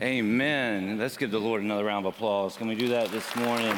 Amen. Let's give the Lord another round of applause. Can we do that this morning?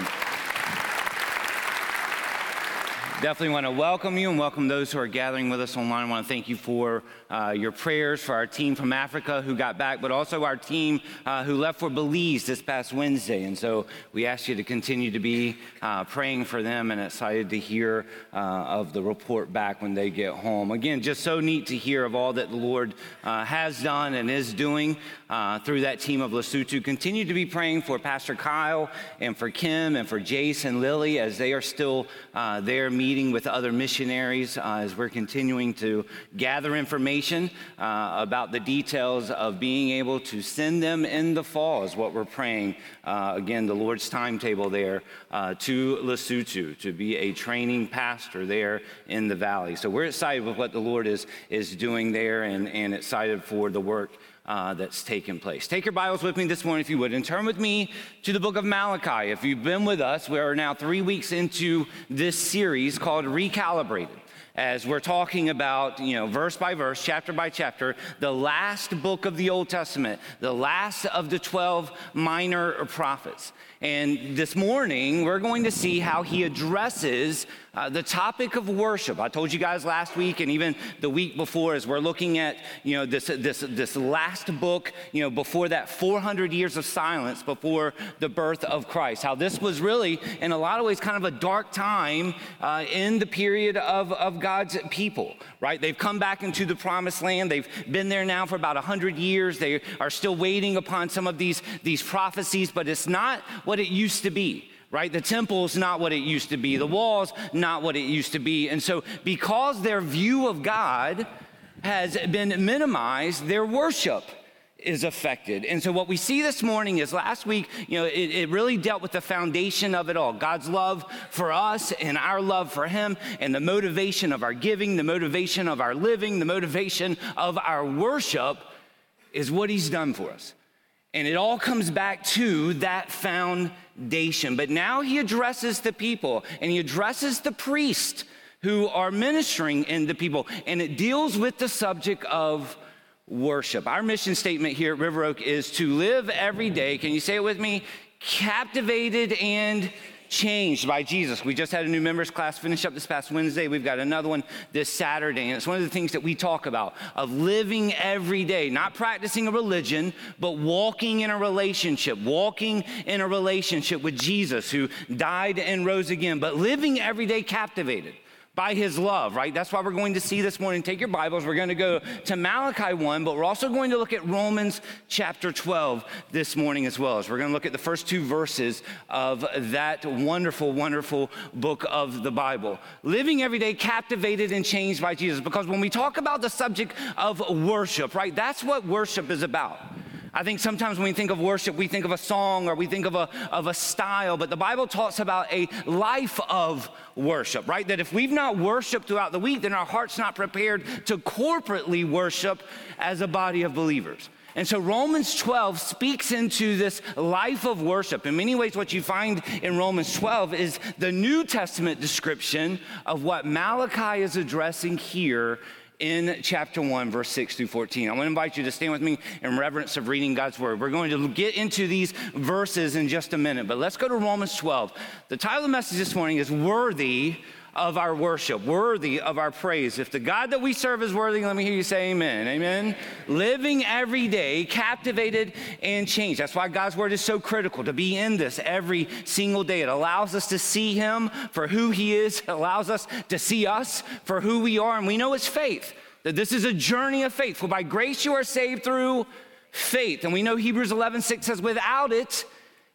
Definitely want to welcome you and welcome those who are gathering with us online. I want to thank you for uh, your prayers for our team from Africa who got back, but also our team uh, who left for Belize this past Wednesday. And so we ask you to continue to be uh, praying for them and excited to hear uh, of the report back when they get home. Again, just so neat to hear of all that the Lord uh, has done and is doing uh, through that team of Lesotho. Continue to be praying for Pastor Kyle and for Kim and for and Lily as they are still there meeting meeting with other missionaries uh, as we're continuing to gather information uh, about the details of being able to send them in the fall, is what we're praying. Uh, again, the Lord's timetable there to Lesotho to be a training pastor there in the valley. So we're excited with what the Lord is, is doing there and, and excited for the work uh, that's taken place. Take your Bibles with me this morning, if you would, and turn with me to the book of Malachi. If you've been with us, we are now three weeks into this series called Recalibrated. As we're talking about, you know, verse by verse, chapter by chapter, the last book of the Old Testament, the last of the 12 minor prophets. And this morning, we're going to see how he addresses uh, the topic of worship, I told you guys last week and even the week before, as we're looking at you know this this this last book, you know, before that 400 years of silence before the birth of Christ, how this was really in a lot of ways kind of a dark time uh, in the period of of God's people. Right? They've come back into the promised land. They've been there now for about 100 years. They are still waiting upon some of these these prophecies, but it's not what it used to be right? The temple's not what it used to be, the wall's not what it used to be. And so, because their view of God has been minimized, their worship is affected. And so, what we see this morning is last week, you know, it, it, really dealt with the foundation of it all God's love for us and our love for Him, and the motivation of our giving, the motivation of our living, the motivation of our worship is what He's done for us. And it all comes back to that foundation. But now he addresses the people and he addresses the priest who are ministering in the people. And it deals with the subject of worship. Our mission statement here at River Oak is to live every day. Can you say it with me? Captivated and changed by Jesus. We just had a new members class finish up this past Wednesday. We've got another one this Saturday. And it's one of the things that we talk about of living every day, not practicing a religion, but walking in a relationship, walking in a relationship with Jesus who died and rose again, but living every day captivated by his love, right? That's why we're going to see this morning. Take your Bibles. We're going to go to Malachi 1, but we're also going to look at Romans chapter 12 this morning as well. As we're going to look at the first two verses of that wonderful, wonderful book of the Bible. Living every day captivated and changed by Jesus. Because when we talk about the subject of worship, right, that's what worship is about. I think sometimes when we think of worship, we think of a song or we think of a, of a style, but the Bible talks about a life of worship, right? That if we've not worshiped throughout the week, then our heart's not prepared to corporately worship as a body of believers. And so Romans 12 speaks into this life of worship. In many ways, what you find in Romans 12 is the New Testament description of what Malachi is addressing here in chapter 1, verse 6 through 14. I want to invite you to stand with me in reverence of reading God's word. We're going to get into these verses in just a minute, but let's go to Romans 12. The title of the message this morning is Worthy of our worship, worthy of our praise. If the God that we serve is worthy, let me hear you say amen. Amen. Living every day, captivated and changed. That's why God's word is so critical to be in this every single day. It allows us to see Him for who He is, it allows us to see us for who we are. And we know it's faith, that this is a journey of faith. For by grace you are saved through faith. And we know Hebrews 11 6 says, without it,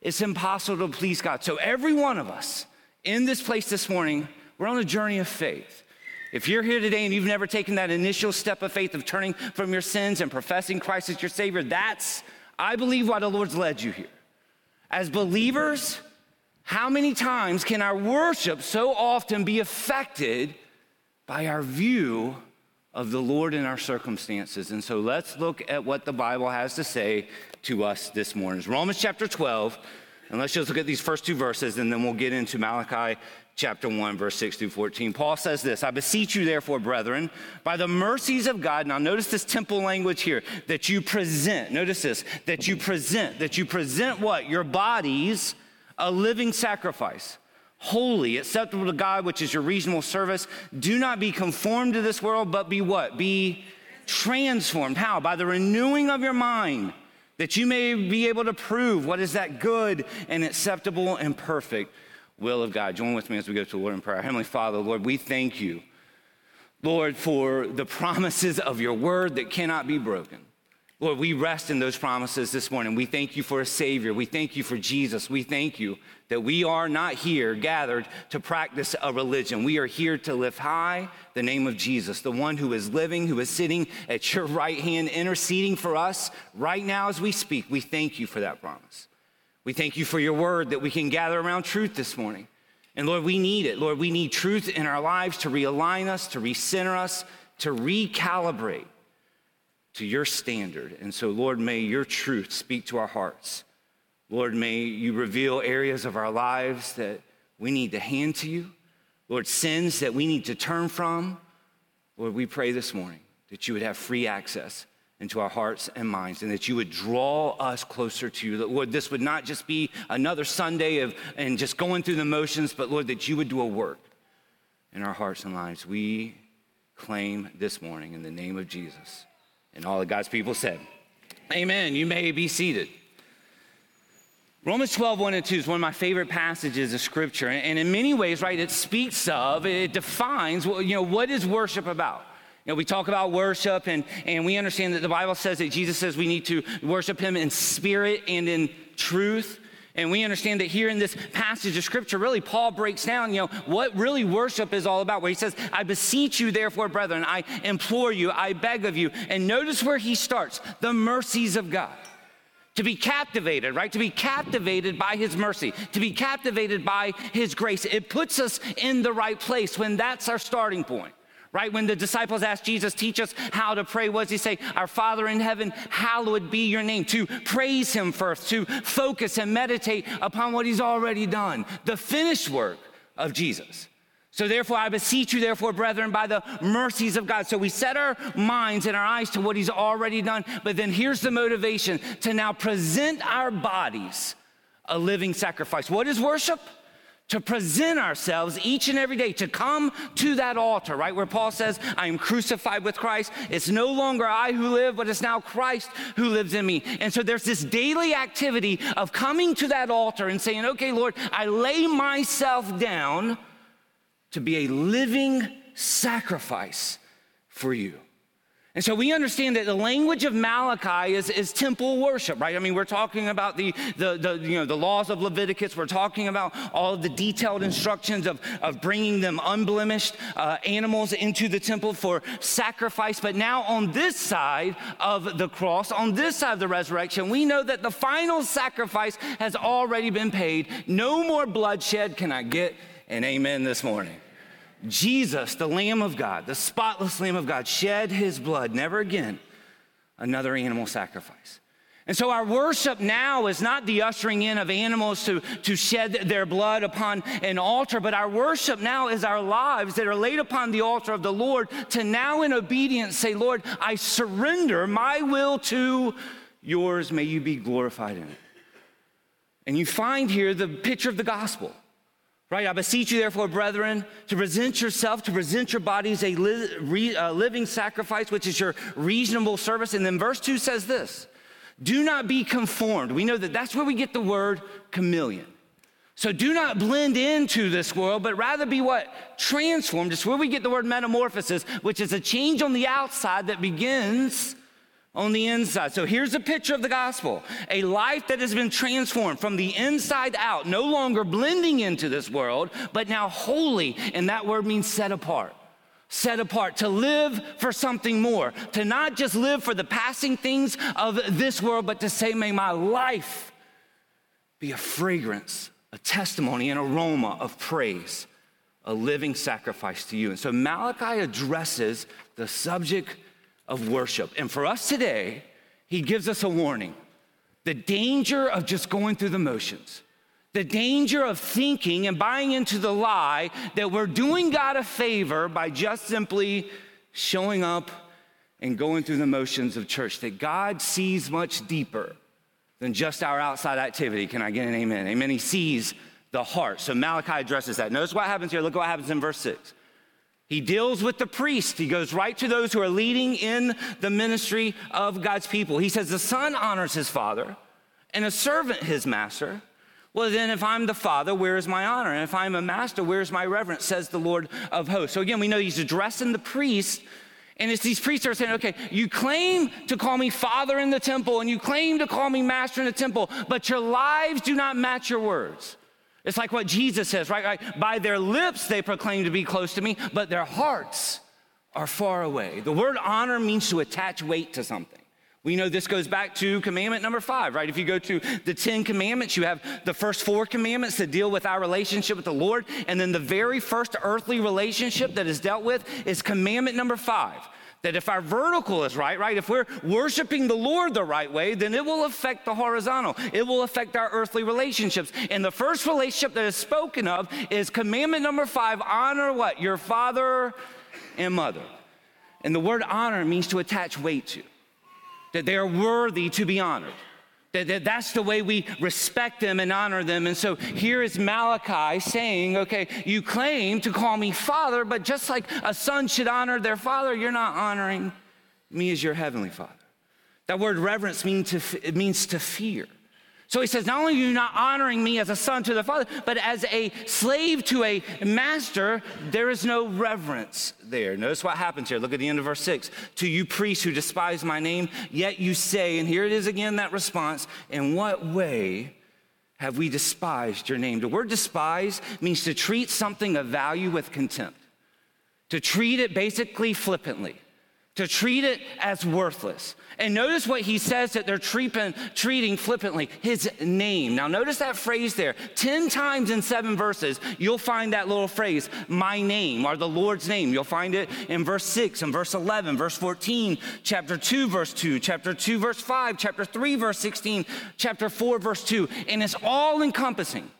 it's impossible to please God. So every one of us in this place this morning, we're on a journey of faith. If you're here today and you've never taken that initial step of faith of turning from your sins and professing Christ as your Savior, that's, I believe, why the Lord's led you here. As believers, how many times can our worship so often be affected by our view of the Lord in our circumstances? And so let's look at what the Bible has to say to us this morning. It's Romans chapter 12, and let's just look at these first two verses, and then we'll get into Malachi chapter 1, verse 6 through 14. Paul says this I beseech you, therefore, brethren, by the mercies of God. Now, notice this temple language here that you present. Notice this that you present, that you present what? Your bodies a living sacrifice, holy, acceptable to God, which is your reasonable service. Do not be conformed to this world, but be what? Be transformed. How? By the renewing of your mind, that you may be able to prove what is that good and acceptable and perfect will of God. Join with me as we go to the Lord in prayer. Heavenly Father, Lord, we thank you, Lord, for the promises of your word that cannot be broken. Lord, we rest in those promises this morning. We thank you for a Savior. We thank you for Jesus. We thank you that we are not here gathered to practice a religion. We are here to lift high the name of Jesus, the one who is living, who is sitting at your right hand, interceding for us right now as we speak. We thank you for that promise. We thank you for your word that we can gather around truth this morning. And Lord, we need it. Lord, we need truth in our lives to realign us, to recenter us, to recalibrate to your standard. And so, Lord, may your truth speak to our hearts. Lord, may you reveal areas of our lives that we need to hand to you. Lord, sins that we need to turn from. Lord, we pray this morning that you would have free access into our hearts and minds, and that you would draw us closer to you. That, Lord, this would not just be another Sunday of and just going through the motions, but Lord, that you would do a work in our hearts and lives. We claim this morning in the name of Jesus. And all of God's people said, Amen. You may be seated. Romans 12, 1 and 2 is one of my favorite passages of scripture. And in many ways, right, it speaks of, it defines, you know, what is worship about? You know, we talk about worship and, and we understand that the Bible says that Jesus says we need to worship him in spirit and in truth. And we understand that here in this passage of scripture, really, Paul breaks down, you know, what really worship is all about, where he says, I beseech you, therefore, brethren, I implore you, I beg of you. And notice where he starts the mercies of God. To be captivated, right? To be captivated by his mercy, to be captivated by his grace. It puts us in the right place when that's our starting point right? When the disciples asked Jesus, teach us how to pray, what does he say? Our Father in heaven, hallowed be your name. To praise him first, to focus and meditate upon what he's already done, the finished work of Jesus. So therefore, I beseech you, therefore, brethren, by the mercies of God. So we set our minds and our eyes to what he's already done. But then here's the motivation to now present our bodies a living sacrifice. What is worship? To present ourselves each and every day, to come to that altar, right? Where Paul says, I am crucified with Christ. It's no longer I who live, but it's now Christ who lives in me. And so there's this daily activity of coming to that altar and saying, okay, Lord, I lay myself down to be a living sacrifice for you. And so we understand that the language of Malachi is, is temple worship, right? I mean, we're talking about the, the, the, you know, the laws of Leviticus. We're talking about all of the detailed instructions of, of bringing them unblemished uh, animals into the temple for sacrifice. But now on this side of the cross, on this side of the resurrection, we know that the final sacrifice has already been paid. No more bloodshed. Can I get an amen this morning? Jesus, the Lamb of God, the spotless Lamb of God, shed his blood, never again another animal sacrifice. And so our worship now is not the ushering in of animals to, to shed their blood upon an altar, but our worship now is our lives that are laid upon the altar of the Lord to now in obedience say, Lord, I surrender my will to yours. May you be glorified in it. And you find here the picture of the gospel. Right? I beseech you, therefore, brethren, to present yourself, to present your bodies a li- re- living sacrifice, which is your reasonable service. And then verse 2 says this Do not be conformed. We know that that's where we get the word chameleon. So do not blend into this world, but rather be what? Transformed. It's where we get the word metamorphosis, which is a change on the outside that begins on the inside. So here's a picture of the gospel a life that has been transformed from the inside out, no longer blending into this world, but now holy. And that word means set apart. Set apart, to live for something more, to not just live for the passing things of this world, but to say, may my life be a fragrance, a testimony, an aroma of praise, a living sacrifice to you. And so Malachi addresses the subject of worship. And for us today, he gives us a warning the danger of just going through the motions, the danger of thinking and buying into the lie that we're doing God a favor by just simply showing up and going through the motions of church, that God sees much deeper than just our outside activity. Can I get an amen? Amen. He sees the heart. So Malachi addresses that. Notice what happens here. Look what happens in verse 6. He deals with the priest. He goes right to those who are leading in the ministry of God's people. He says, The son honors his father, and a servant his master. Well, then, if I'm the father, where is my honor? And if I'm a master, where's my reverence, says the Lord of hosts. So again, we know he's addressing the priest and it's these priests are saying, okay, you claim to call me father in the temple and you claim to call me master in the temple, but your lives do not match your words. It's like what Jesus says, right? right? By their lips they proclaim to be close to me, but their hearts are far away. The word honor means to attach weight to something. We know this goes back to commandment number five, right? If you go to the Ten Commandments, you have the first four commandments that deal with our relationship with the Lord. And then the very first earthly relationship that is dealt with is commandment number five. That if our vertical is right, right, if we're worshiping the Lord the right way, then it will affect the horizontal. It will affect our earthly relationships. And the first relationship that is spoken of is commandment number five honor what? Your father and mother. And the word honor means to attach weight to that they are worthy to be honored. That, that, that's the way we respect them and honor them. And so here is Malachi saying, okay, you claim to call me father, but just like a son should honor their father, you're not honoring me as your heavenly father. That word reverence means to, means to fear. So he says, Not only are you not honoring me as a son to the Father, but as a slave to a master, there is no reverence there. Notice what happens here. Look at the end of verse 6. To you priests who despise my name, yet you say, and here it is again that response, in what way have we despised your name? The word despise means to treat something of value with contempt, to treat it basically flippantly to treat it as worthless. And notice what he says that they're treating, treating flippantly his name. Now, notice that phrase there. 10 times in seven verses, you'll find that little phrase, my name, or the Lord's name. You'll find it in verse 6, and verse 11, verse 14, chapter 2, verse 2, chapter 2, verse 5, chapter 3, verse 16, chapter 4, verse 2. And it's all encompassing.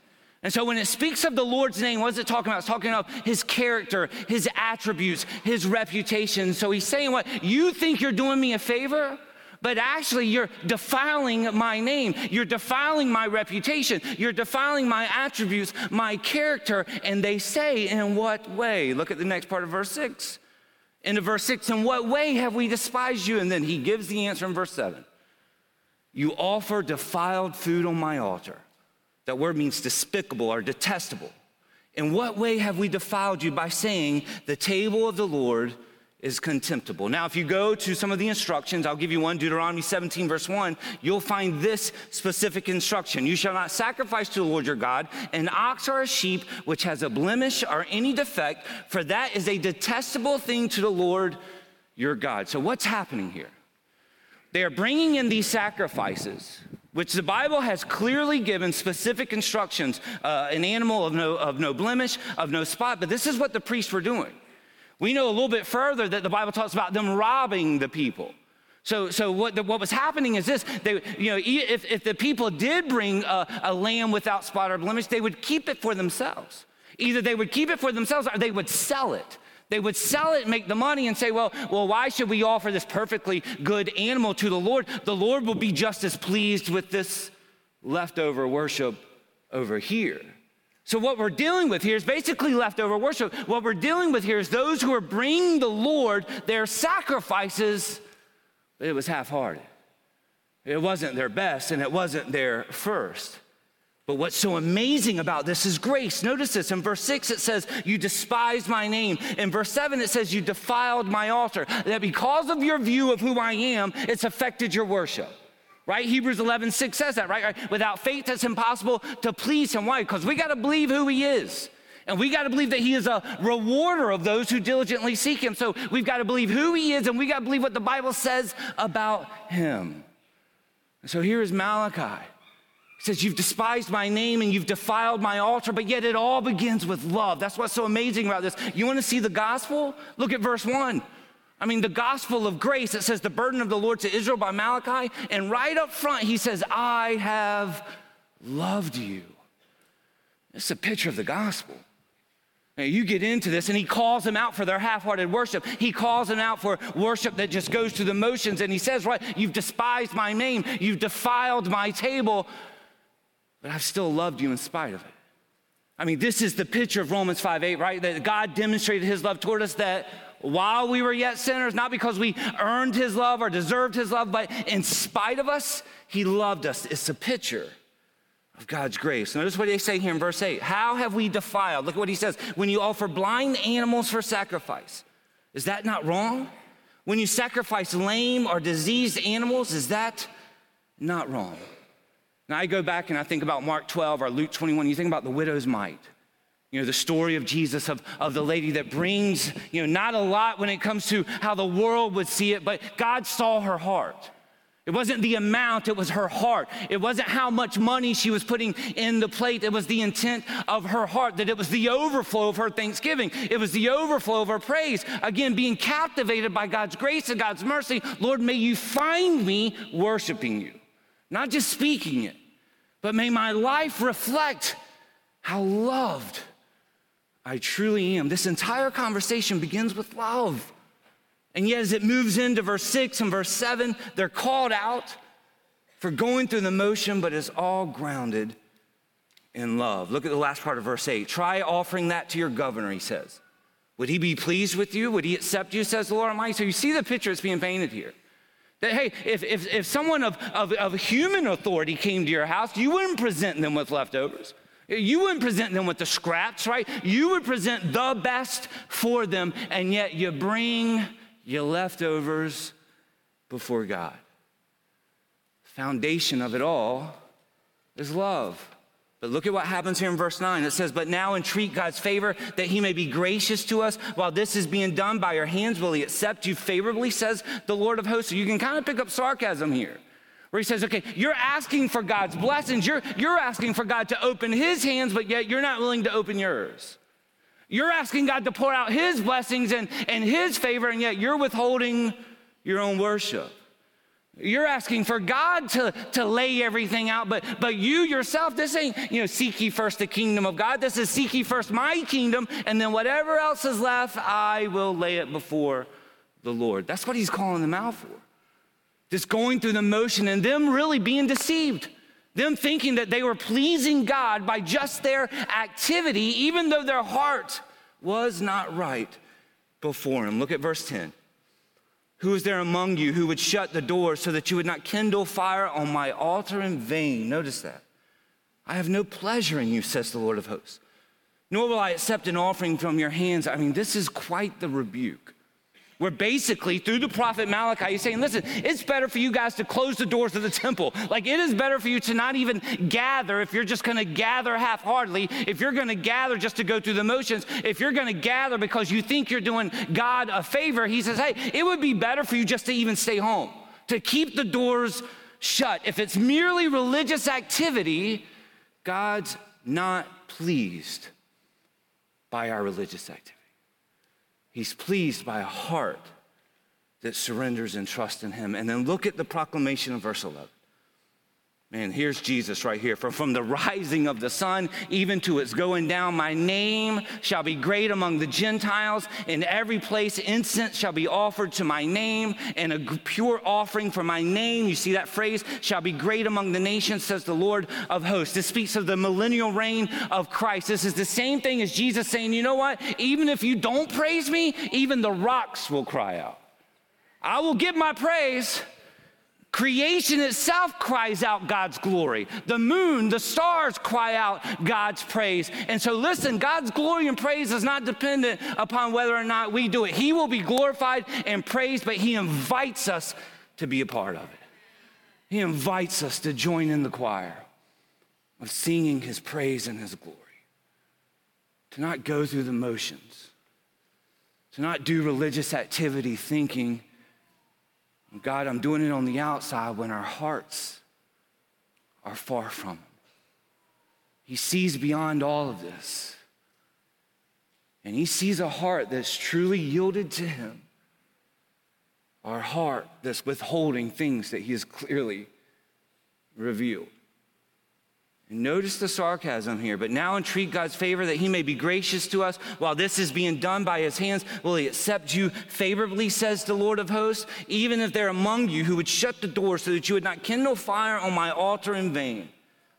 And so when it speaks of the Lord's name, what is it talking about? It's talking about his character, his attributes, his reputation. So he's saying, What? You think you're doing me a favor? But actually, you're defiling my name. You're defiling my reputation. You're defiling my attributes, my character. And they say, In what way? Look at the next part of verse 6. Into verse 6, in what way have we despised you? And then he gives the answer in verse 7. You offer defiled food on my altar. That word means despicable or detestable. In what way have we defiled you by saying the table of the Lord is contemptible? Now, if you go to some of the instructions, I'll give you one Deuteronomy 17, verse 1, you'll find this specific instruction You shall not sacrifice to the Lord your God an ox or a sheep which has a blemish or any defect, for that is a detestable thing to the Lord your God. So, what's happening here? They are bringing in these sacrifices which the Bible has clearly given specific instructions uh, an animal of no, of no blemish, of no spot. But this is what the priests were doing. We know a little bit further that the Bible talks about them robbing the people. So, so what, the, what was happening is this: they, you know, if, if the people did bring a, a lamb without spot or blemish, they would keep it for themselves. Either they would keep it for themselves or they would sell it. They would sell it make the money and say, well, well, why should we offer this perfectly good animal to the Lord? The Lord will be just as pleased with this leftover worship over here. So, what we're dealing with here is basically leftover worship. What we're dealing with here is those who are bringing the Lord their sacrifices, but it was half hearted. It wasn't their best and it wasn't their first. But what's so amazing about this is grace. Notice this in verse 6 it says, You despised my name. In verse 7 it says, You defiled my altar. That because of your view of who I am, it's affected your worship. Right? Hebrews 11 6 says that, right? Without faith, it's impossible to please him. Why? Because we got to believe who he is. And we got to believe that he is a rewarder of those who diligently seek him. So we've got to believe who he is and we got to believe what the Bible says about him. so here is Malachi says, You've despised my name and you've defiled my altar, but yet it all begins with love. That's what's so amazing about this. You want to see the gospel? Look at verse 1. I mean, the gospel of grace, it says, The burden of the Lord to Israel by Malachi. And right up front, he says, I have loved you. It's a picture of the gospel. Now, you get into this, and he calls them out for their half hearted worship. He calls them out for worship that just goes through the motions. And he says, Right, you've despised my name, you've defiled my table, but I've still loved you in spite of it. I mean, this is the picture of Romans 5 8, right? That God demonstrated his love toward us that while we were yet sinners, not because we earned his love or deserved his love, but in spite of us, he loved us. It's a picture of God's grace. Notice what they say here in verse 8. How have we defiled? Look at what he says. When you offer blind animals for sacrifice, is that not wrong? When you sacrifice lame or diseased animals, is that not wrong? Now I go back and I think about Mark 12 or Luke 21. You think about the widow's mite. You know, the story of Jesus, of, of the lady that brings, you know, not a lot when it comes to how the world would see it, but God saw her heart. It wasn't the amount, it was her heart. It wasn't how much money she was putting in the plate, it was the intent of her heart, that it was the overflow of her thanksgiving. It was the overflow of her praise. Again, being captivated by God's grace and God's mercy. Lord, may you find me worshiping you, not just speaking it, but may my life reflect how loved I truly am. This entire conversation begins with love. And yet, as it moves into verse 6 and verse 7, they're called out for going through the motion, but it's all grounded in love. Look at the last part of verse 8. Try offering that to your governor, he says. Would he be pleased with you? Would he accept you, says the Lord Almighty? So you see the picture that's being painted here. That, hey, if, if, if someone of, of, of human authority came to your house, you wouldn't present them with leftovers. You wouldn't present them with the scraps, right? You would present the best for them, and yet you bring your leftovers before God. Foundation of it all is love. But look at what happens here in verse 9. It says, But now entreat God's favor that he may be gracious to us. While this is being done by your hands, will he accept you favorably, says the Lord of hosts. So you can kind of pick up sarcasm here. Where he says, okay, you're asking for God's blessings. You're, you're asking for God to open his hands, but yet you're not willing to open yours. You're asking God to pour out His blessings and, and His favor, and yet you're withholding your own worship. You're asking for God to, to lay everything out, but, but you yourself, this ain't, you know, seek ye first the kingdom of God. This is seek ye first my kingdom, and then whatever else is left, I will lay it before the Lord. That's what He's calling them out for. Just going through the motion and them really being deceived. Them thinking that they were pleasing God by just their activity, even though their heart was not right before Him. Look at verse 10. Who is there among you who would shut the door so that you would not kindle fire on my altar in vain? Notice that. I have no pleasure in you, says the Lord of hosts, nor will I accept an offering from your hands. I mean, this is quite the rebuke where basically through the prophet Malachi, he's saying, listen, it's better for you guys to close the doors of the temple. Like it is better for you to not even gather if you're just going to gather half heartedly, if you're going to gather just to go through the motions, if you're going to gather because you think you're doing God a favor, he says, hey, it would be better for you just to even stay home, to keep the doors shut. If it's merely religious activity, God's not pleased by our religious activity. He's pleased by a heart that surrenders and trusts in him. And then look at the proclamation of verse 11. Man, here's Jesus right here. From, from the rising of the sun even to its going down, my name shall be great among the Gentiles. In every place, incense shall be offered to my name, and a pure offering for my name. You see that phrase, shall be great among the nations, says the Lord of hosts. This speaks of the millennial reign of Christ. This is the same thing as Jesus saying, you know what? Even if you don't praise me, even the rocks will cry out. I will give my praise Creation itself cries out God's glory. The moon, the stars cry out God's praise. And so, listen, God's glory and praise is not dependent upon whether or not we do it. He will be glorified and praised, but He invites us to be a part of it. He invites us to join in the choir of singing His praise and His glory, to not go through the motions, to not do religious activity thinking God, I'm doing it on the outside when our hearts are far from Him. He sees beyond all of this. And He sees a heart that's truly yielded to Him, our heart that's withholding things that He has clearly revealed. Notice the sarcasm here. But now entreat God's favor that he may be gracious to us while this is being done by his hands. Will he accept you favorably, says the Lord of hosts, even if they're among you who would shut the door so that you would not kindle fire on my altar in vain?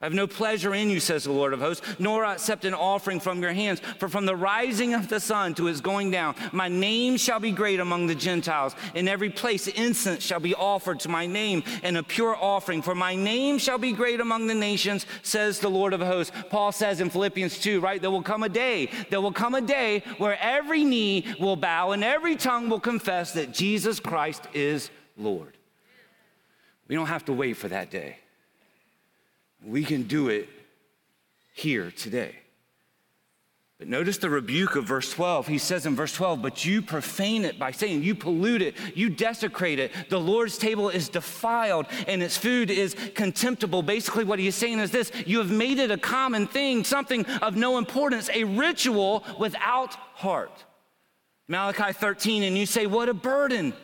I have no pleasure in you, says the Lord of hosts, nor accept an offering from your hands. For from the rising of the sun to its going down, my name shall be great among the Gentiles. In every place, incense shall be offered to my name, and a pure offering. For my name shall be great among the nations, says the Lord of hosts. Paul says in Philippians 2, right? There will come a day, there will come a day where every knee will bow and every tongue will confess that Jesus Christ is Lord. We don't have to wait for that day. We can do it here today. But notice the rebuke of verse 12. He says in verse 12, But you profane it by saying, You pollute it, you desecrate it. The Lord's table is defiled and its food is contemptible. Basically, what he is saying is this You have made it a common thing, something of no importance, a ritual without heart. Malachi 13, and you say, What a burden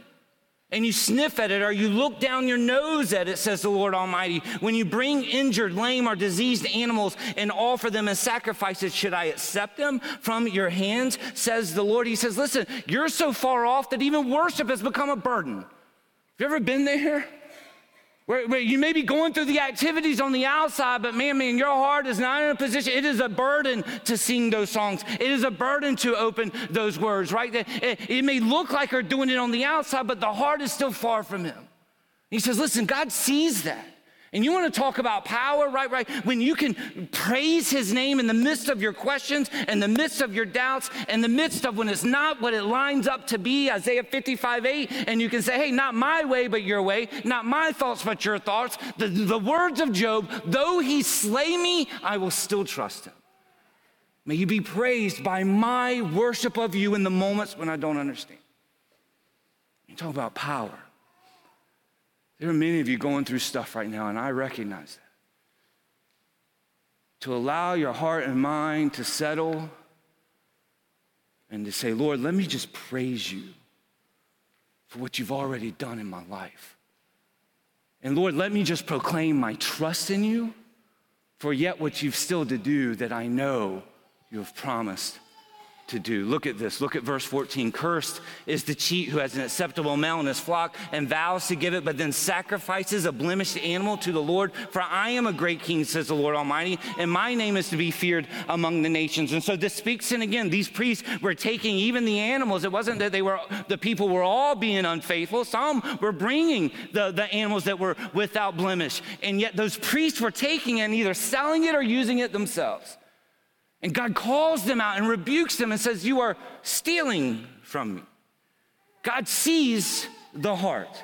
and you sniff at it or you look down your nose at it, says the Lord Almighty. When you bring injured, lame, or diseased animals and offer them as sacrifices, should I accept them from your hands, says the Lord? He says, Listen, you're so far off that even worship has become a burden. Have you ever been there? Where, where, you may be going through the activities on the outside, but man, man, your heart is not in a position. It is a burden to sing those songs. It is a burden to open those words, right? It, it may look like you're doing it on the outside, but the heart is still far from Him. He says, listen, God sees that. And you want to talk about power, right? Right. When you can praise his name in the midst of your questions, in the midst of your doubts, in the midst of when it's not what it lines up to be, Isaiah 55 8, and you can say, hey, not my way, but your way, not my thoughts, but your thoughts. The, the words of Job, though he slay me, I will still trust him. May you be praised by my worship of you in the moments when I don't understand. You talk about power. There are many of you going through stuff right now, and I recognize that. To allow your heart and mind to settle and to say, Lord, let me just praise you for what you've already done in my life. And Lord, let me just proclaim my trust in you for yet what you've still to do that I know you have promised to do. Look at this. Look at verse 14. Cursed is the cheat who has an acceptable male in his flock and vows to give it, but then sacrifices a blemished animal to the Lord. For I am a great king, says the Lord Almighty, and my name is to be feared among the nations. And so this speaks, and again, these priests were taking even the animals. It wasn't that they were, the people were all being unfaithful. Some were bringing the, the animals that were without blemish. And yet those priests were taking and either selling it or using it themselves. And God calls them out and rebukes them and says, You are stealing from me. God sees the heart.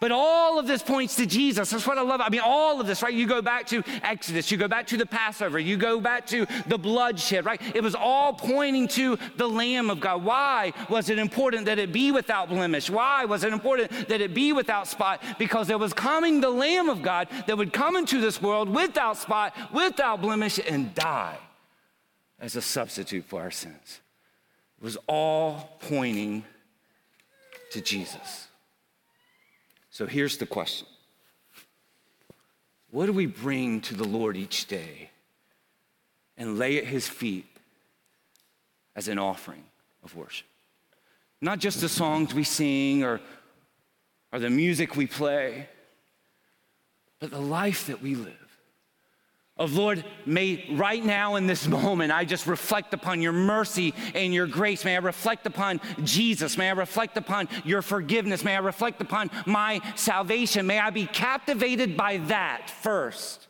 But all of this points to Jesus. That's what I love. I mean, all of this, right? You go back to Exodus, you go back to the Passover, you go back to the bloodshed, right? It was all pointing to the Lamb of God. Why was it important that it be without blemish? Why was it important that it be without spot? Because there was coming the Lamb of God that would come into this world without spot, without blemish, and die as a substitute for our sins. It was all pointing to Jesus. So here's the question What do we bring to the Lord each day and lay at his feet as an offering of worship? Not just the songs we sing or, or the music we play, but the life that we live of Lord, may right now in this moment I just reflect upon your mercy and your grace. May I reflect upon Jesus. May I reflect upon your forgiveness. May I reflect upon my salvation. May I be captivated by that first.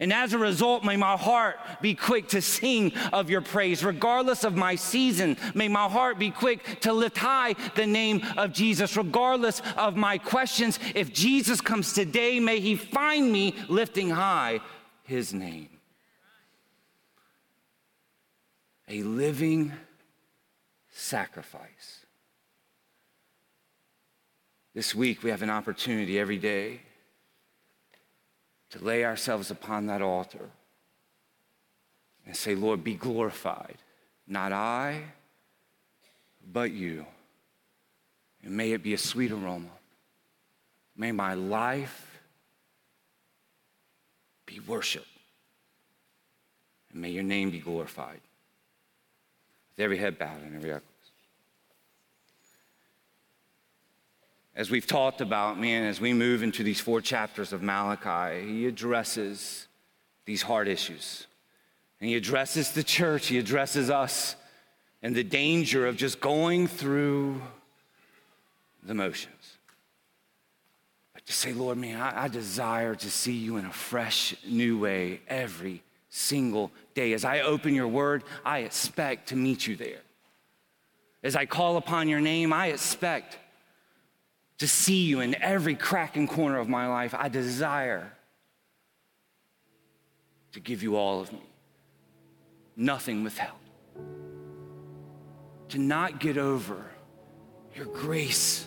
And as a result, may my heart be quick to sing of your praise, regardless of my season. May my heart be quick to lift high the name of Jesus, regardless of my questions. If Jesus comes today, may he find me lifting high his name. A living sacrifice. This week, we have an opportunity every day to lay ourselves upon that altar and say, Lord, be glorified. Not I, but you. And may it be a sweet aroma. May my life be worshiped. And may your name be glorified. With every head bowed and every eye closed. As we've talked about, man, as we move into these four chapters of Malachi, he addresses these hard issues. And he addresses the church, he addresses us and the danger of just going through the motions. To say, Lord, man, I, I desire to see you in a fresh, new way every single day. As I open your word, I expect to meet you there. As I call upon your name, I expect to see you in every crack and corner of my life. I desire to give you all of me, nothing withheld. To not get over your grace.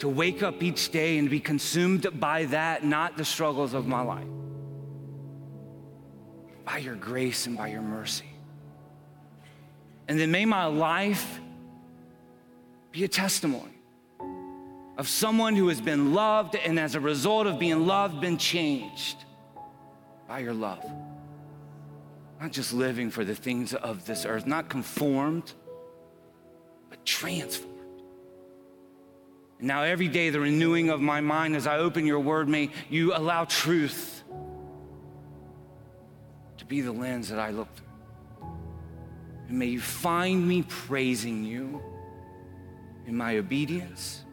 To wake up each day and be consumed by that, not the struggles of my life. By your grace and by your mercy. And then may my life be a testimony of someone who has been loved and as a result of being loved, been changed by your love. Not just living for the things of this earth, not conformed, but transformed. Now, every day, the renewing of my mind as I open your word, may you allow truth to be the lens that I look through. And may you find me praising you in my obedience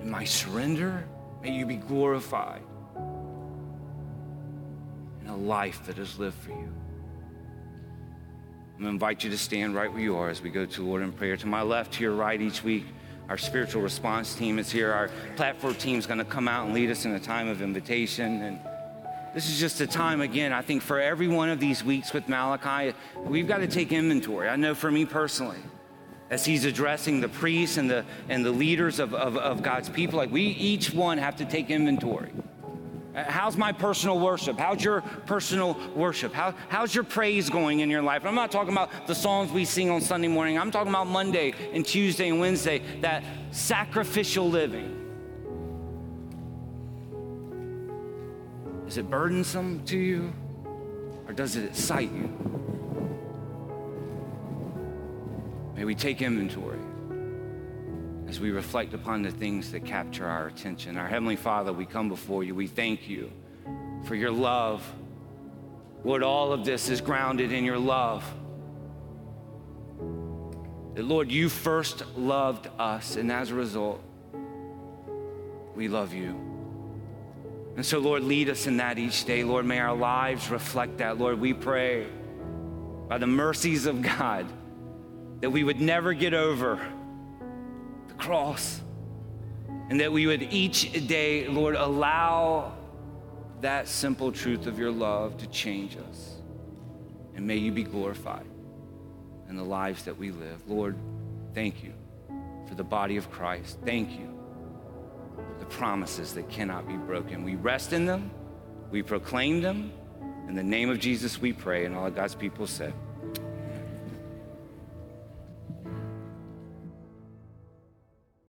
in my surrender, may you be glorified in a life that is lived for you. I'm going to invite you to stand right where you are as we go to Lord in prayer. To my left, to your right each week, our spiritual response team is here. Our platform team is going to come out and lead us in a time of invitation. And this is just a time, again, I think for every one of these weeks with Malachi, we've got to take inventory. I know for me personally, as he's addressing the priests and the, and the leaders of, of, of God's people, like we each one have to take inventory. Uh, how's my personal worship? How's your personal worship? How, how's your praise going in your life? I'm not talking about the songs we sing on Sunday morning. I'm talking about Monday and Tuesday and Wednesday, that sacrificial living. Is it burdensome to you or does it excite you? May we take inventory as we reflect upon the things that capture our attention. Our Heavenly Father, we come before you. We thank you for your love. Lord, all of this is grounded in your love. That, Lord, you first loved us, and as a result, we love you. And so, Lord, lead us in that each day. Lord, may our lives reflect that. Lord, we pray by the mercies of God that we would never get over cross, and that we would each day, Lord, allow that simple truth of your love to change us. And may you be glorified in the lives that we live. Lord, thank you for the body of Christ. Thank you for the promises that cannot be broken. We rest in them, we proclaim them. In the name of Jesus, we pray, and all of God's people said.